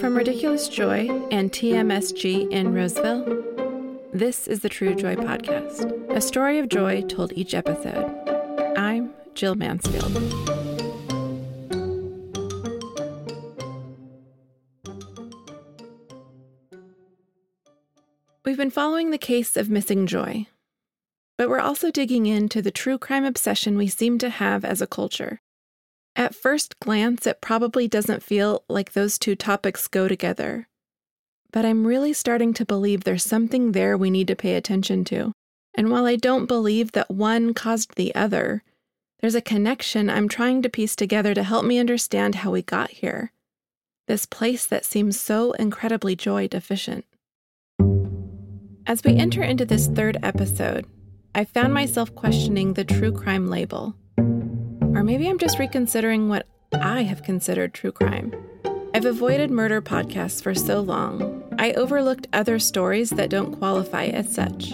From Ridiculous Joy and TMSG in Roseville, this is the True Joy Podcast, a story of joy told each episode. I'm Jill Mansfield. We've been following the case of missing joy, but we're also digging into the true crime obsession we seem to have as a culture. At first glance, it probably doesn't feel like those two topics go together. But I'm really starting to believe there's something there we need to pay attention to. And while I don't believe that one caused the other, there's a connection I'm trying to piece together to help me understand how we got here. This place that seems so incredibly joy deficient. As we enter into this third episode, I found myself questioning the true crime label. Or maybe I'm just reconsidering what I have considered true crime. I've avoided murder podcasts for so long, I overlooked other stories that don't qualify as such.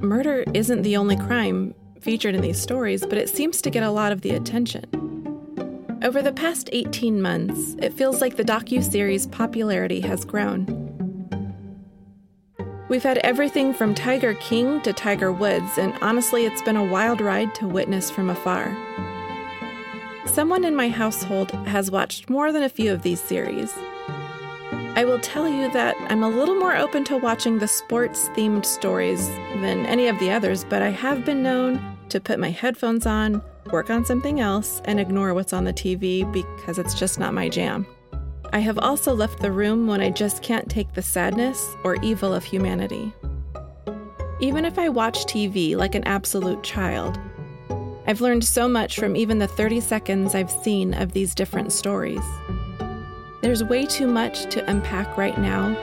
Murder isn't the only crime featured in these stories, but it seems to get a lot of the attention. Over the past 18 months, it feels like the docu-series popularity has grown. We've had everything from Tiger King to Tiger Woods, and honestly, it's been a wild ride to witness from afar. Someone in my household has watched more than a few of these series. I will tell you that I'm a little more open to watching the sports themed stories than any of the others, but I have been known to put my headphones on, work on something else, and ignore what's on the TV because it's just not my jam. I have also left the room when I just can't take the sadness or evil of humanity. Even if I watch TV like an absolute child, I've learned so much from even the 30 seconds I've seen of these different stories. There's way too much to unpack right now,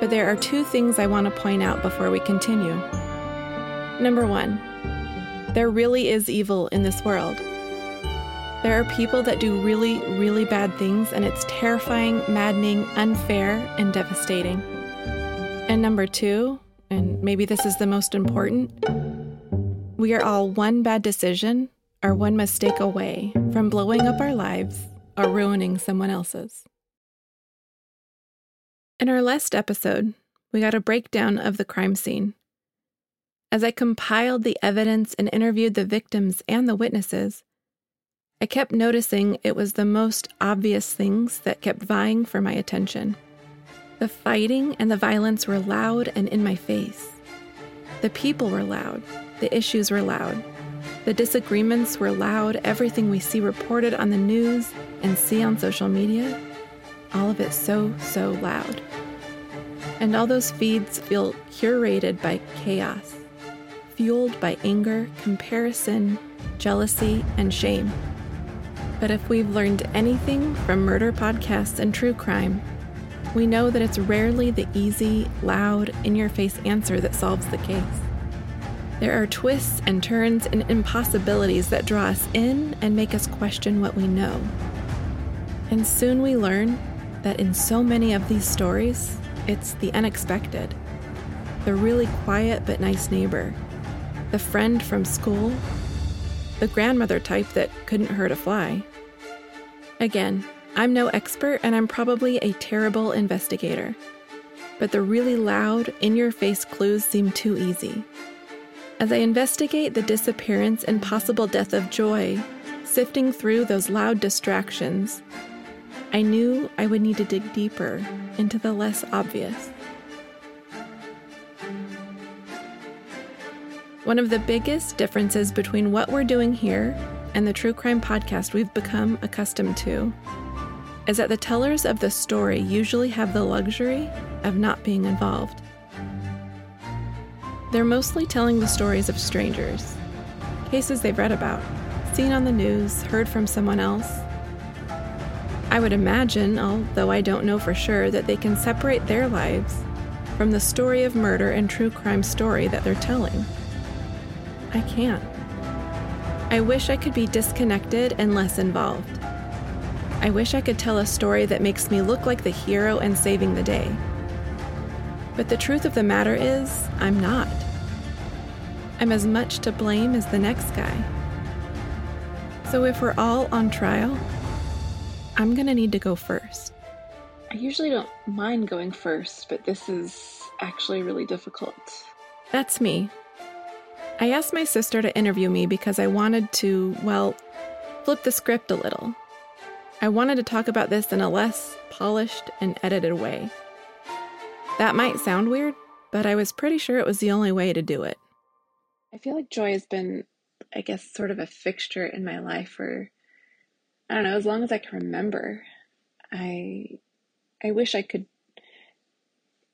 but there are two things I want to point out before we continue. Number one, there really is evil in this world. There are people that do really, really bad things, and it's terrifying, maddening, unfair, and devastating. And number two, and maybe this is the most important, we are all one bad decision or one mistake away from blowing up our lives or ruining someone else's. In our last episode, we got a breakdown of the crime scene. As I compiled the evidence and interviewed the victims and the witnesses, I kept noticing it was the most obvious things that kept vying for my attention. The fighting and the violence were loud and in my face. The people were loud, the issues were loud. The disagreements were loud. Everything we see reported on the news and see on social media, all of it so, so loud. And all those feeds feel curated by chaos, fueled by anger, comparison, jealousy, and shame. But if we've learned anything from murder podcasts and true crime, we know that it's rarely the easy, loud, in your face answer that solves the case. There are twists and turns and impossibilities that draw us in and make us question what we know. And soon we learn that in so many of these stories, it's the unexpected, the really quiet but nice neighbor, the friend from school, the grandmother type that couldn't hurt a fly. Again, I'm no expert and I'm probably a terrible investigator. But the really loud, in your face clues seem too easy. As I investigate the disappearance and possible death of Joy, sifting through those loud distractions, I knew I would need to dig deeper into the less obvious. One of the biggest differences between what we're doing here and the true crime podcast we've become accustomed to is that the tellers of the story usually have the luxury of not being involved. They're mostly telling the stories of strangers, cases they've read about, seen on the news, heard from someone else. I would imagine, although I don't know for sure, that they can separate their lives from the story of murder and true crime story that they're telling. I can't. I wish I could be disconnected and less involved. I wish I could tell a story that makes me look like the hero and saving the day. But the truth of the matter is, I'm not. I'm as much to blame as the next guy. So if we're all on trial, I'm gonna need to go first. I usually don't mind going first, but this is actually really difficult. That's me. I asked my sister to interview me because I wanted to, well, flip the script a little. I wanted to talk about this in a less polished and edited way. That might sound weird, but I was pretty sure it was the only way to do it. I feel like joy has been, I guess, sort of a fixture in my life for, I don't know, as long as I can remember. I I wish I could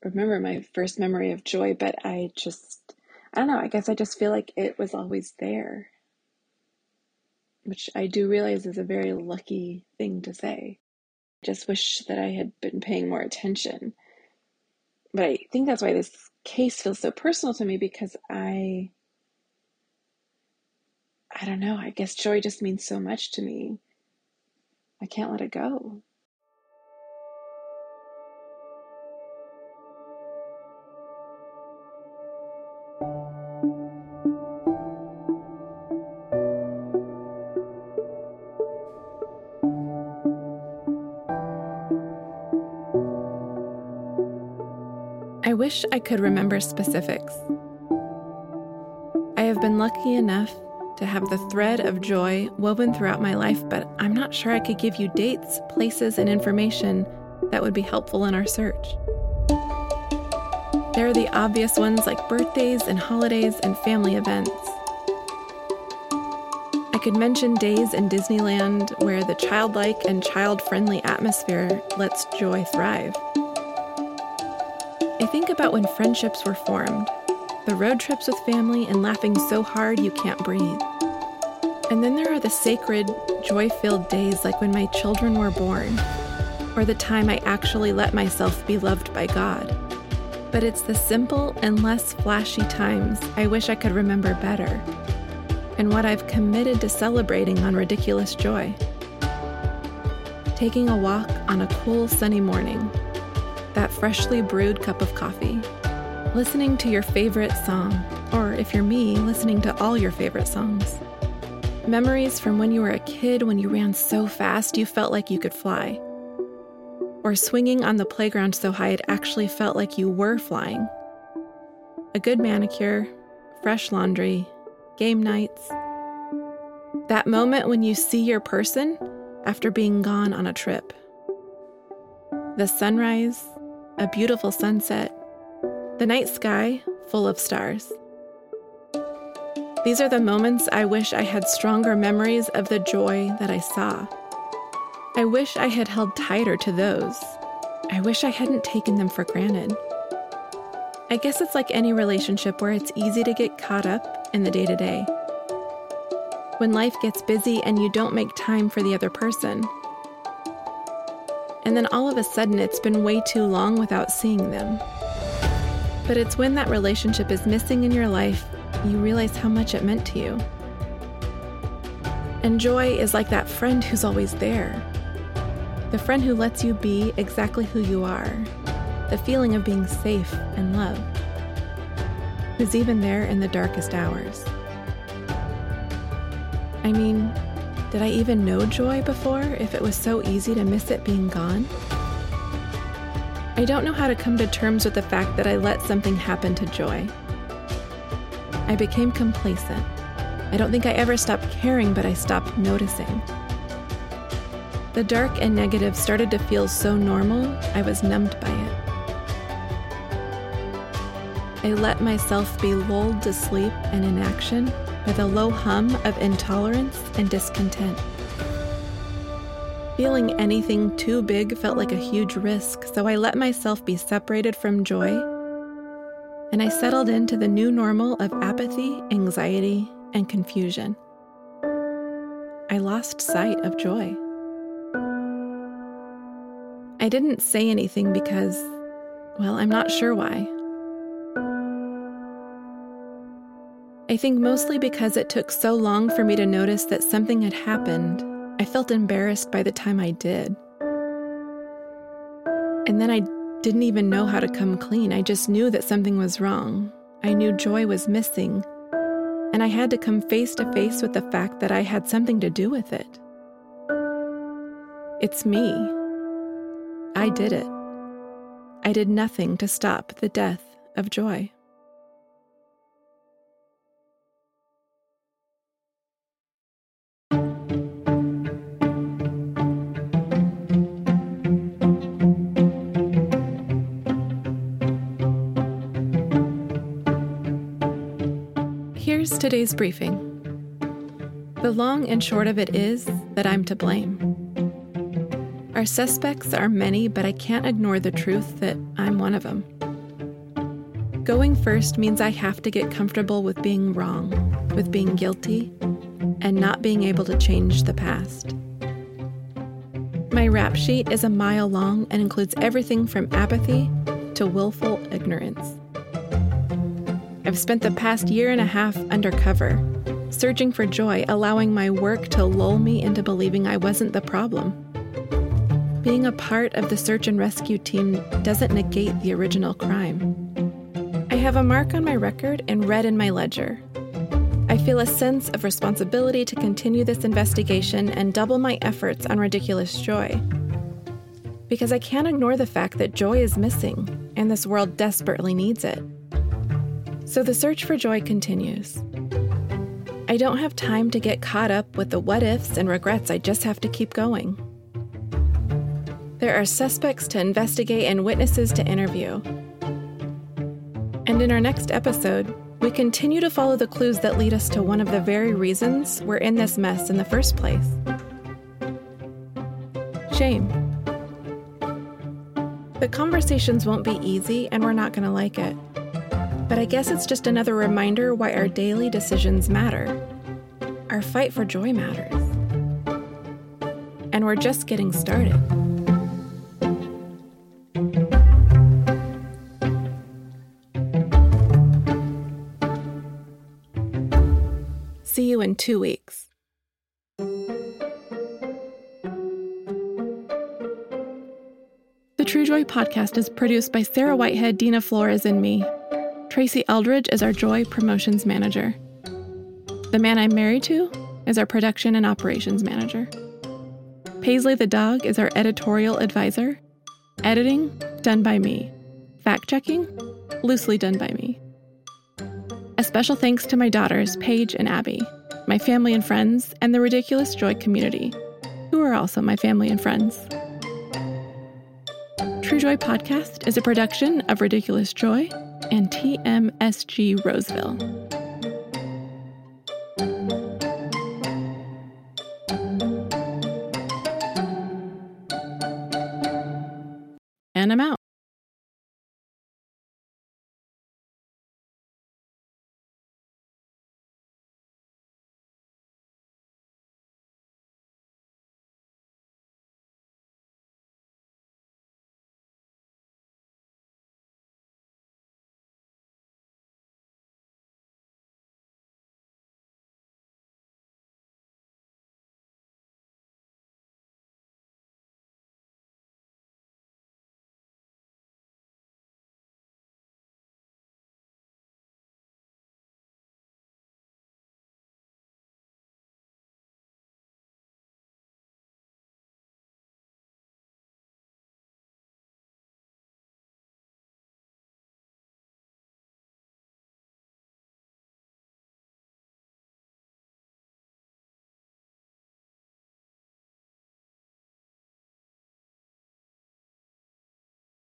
remember my first memory of joy, but I just, I don't know, I guess I just feel like it was always there, which I do realize is a very lucky thing to say. I just wish that I had been paying more attention. But I think that's why this case feels so personal to me because I, I don't know, I guess joy just means so much to me. I can't let it go. Wish I could remember specifics. I have been lucky enough to have the thread of joy woven throughout my life, but I'm not sure I could give you dates, places, and information that would be helpful in our search. There are the obvious ones like birthdays and holidays and family events. I could mention days in Disneyland where the childlike and child friendly atmosphere lets joy thrive. Think about when friendships were formed, the road trips with family, and laughing so hard you can't breathe. And then there are the sacred, joy filled days like when my children were born, or the time I actually let myself be loved by God. But it's the simple and less flashy times I wish I could remember better, and what I've committed to celebrating on ridiculous joy. Taking a walk on a cool, sunny morning that freshly brewed cup of coffee, listening to your favorite song, or if you're me, listening to all your favorite songs. Memories from when you were a kid when you ran so fast you felt like you could fly. Or swinging on the playground so high it actually felt like you were flying. A good manicure, fresh laundry, game nights. That moment when you see your person after being gone on a trip. The sunrise, a beautiful sunset, the night sky full of stars. These are the moments I wish I had stronger memories of the joy that I saw. I wish I had held tighter to those. I wish I hadn't taken them for granted. I guess it's like any relationship where it's easy to get caught up in the day to day. When life gets busy and you don't make time for the other person, and then all of a sudden it's been way too long without seeing them. But it's when that relationship is missing in your life, you realize how much it meant to you. And joy is like that friend who's always there. The friend who lets you be exactly who you are. The feeling of being safe and loved. Who's even there in the darkest hours. I mean, did I even know joy before if it was so easy to miss it being gone? I don't know how to come to terms with the fact that I let something happen to joy. I became complacent. I don't think I ever stopped caring, but I stopped noticing. The dark and negative started to feel so normal, I was numbed by it. I let myself be lulled to sleep and inaction with the low hum of intolerance and discontent. Feeling anything too big felt like a huge risk, so I let myself be separated from joy, and I settled into the new normal of apathy, anxiety, and confusion. I lost sight of joy. I didn't say anything because, well, I'm not sure why. I think mostly because it took so long for me to notice that something had happened, I felt embarrassed by the time I did. And then I didn't even know how to come clean. I just knew that something was wrong. I knew joy was missing. And I had to come face to face with the fact that I had something to do with it. It's me. I did it. I did nothing to stop the death of joy. Today's briefing. The long and short of it is that I'm to blame. Our suspects are many, but I can't ignore the truth that I'm one of them. Going first means I have to get comfortable with being wrong, with being guilty, and not being able to change the past. My rap sheet is a mile long and includes everything from apathy to willful ignorance. I've spent the past year and a half undercover, searching for joy, allowing my work to lull me into believing I wasn't the problem. Being a part of the search and rescue team doesn't negate the original crime. I have a mark on my record and red in my ledger. I feel a sense of responsibility to continue this investigation and double my efforts on ridiculous joy. Because I can't ignore the fact that joy is missing, and this world desperately needs it. So the search for joy continues. I don't have time to get caught up with the what ifs and regrets, I just have to keep going. There are suspects to investigate and witnesses to interview. And in our next episode, we continue to follow the clues that lead us to one of the very reasons we're in this mess in the first place shame. The conversations won't be easy, and we're not going to like it. But I guess it's just another reminder why our daily decisions matter. Our fight for joy matters. And we're just getting started. See you in two weeks. The True Joy podcast is produced by Sarah Whitehead, Dina Flores, and me. Tracy Eldridge is our Joy Promotions Manager. The man I'm married to is our Production and Operations Manager. Paisley the dog is our Editorial Advisor. Editing, done by me. Fact checking, loosely done by me. A special thanks to my daughters, Paige and Abby, my family and friends, and the Ridiculous Joy community, who are also my family and friends. True Joy Podcast is a production of Ridiculous Joy and TMSG Roseville. And I'm out.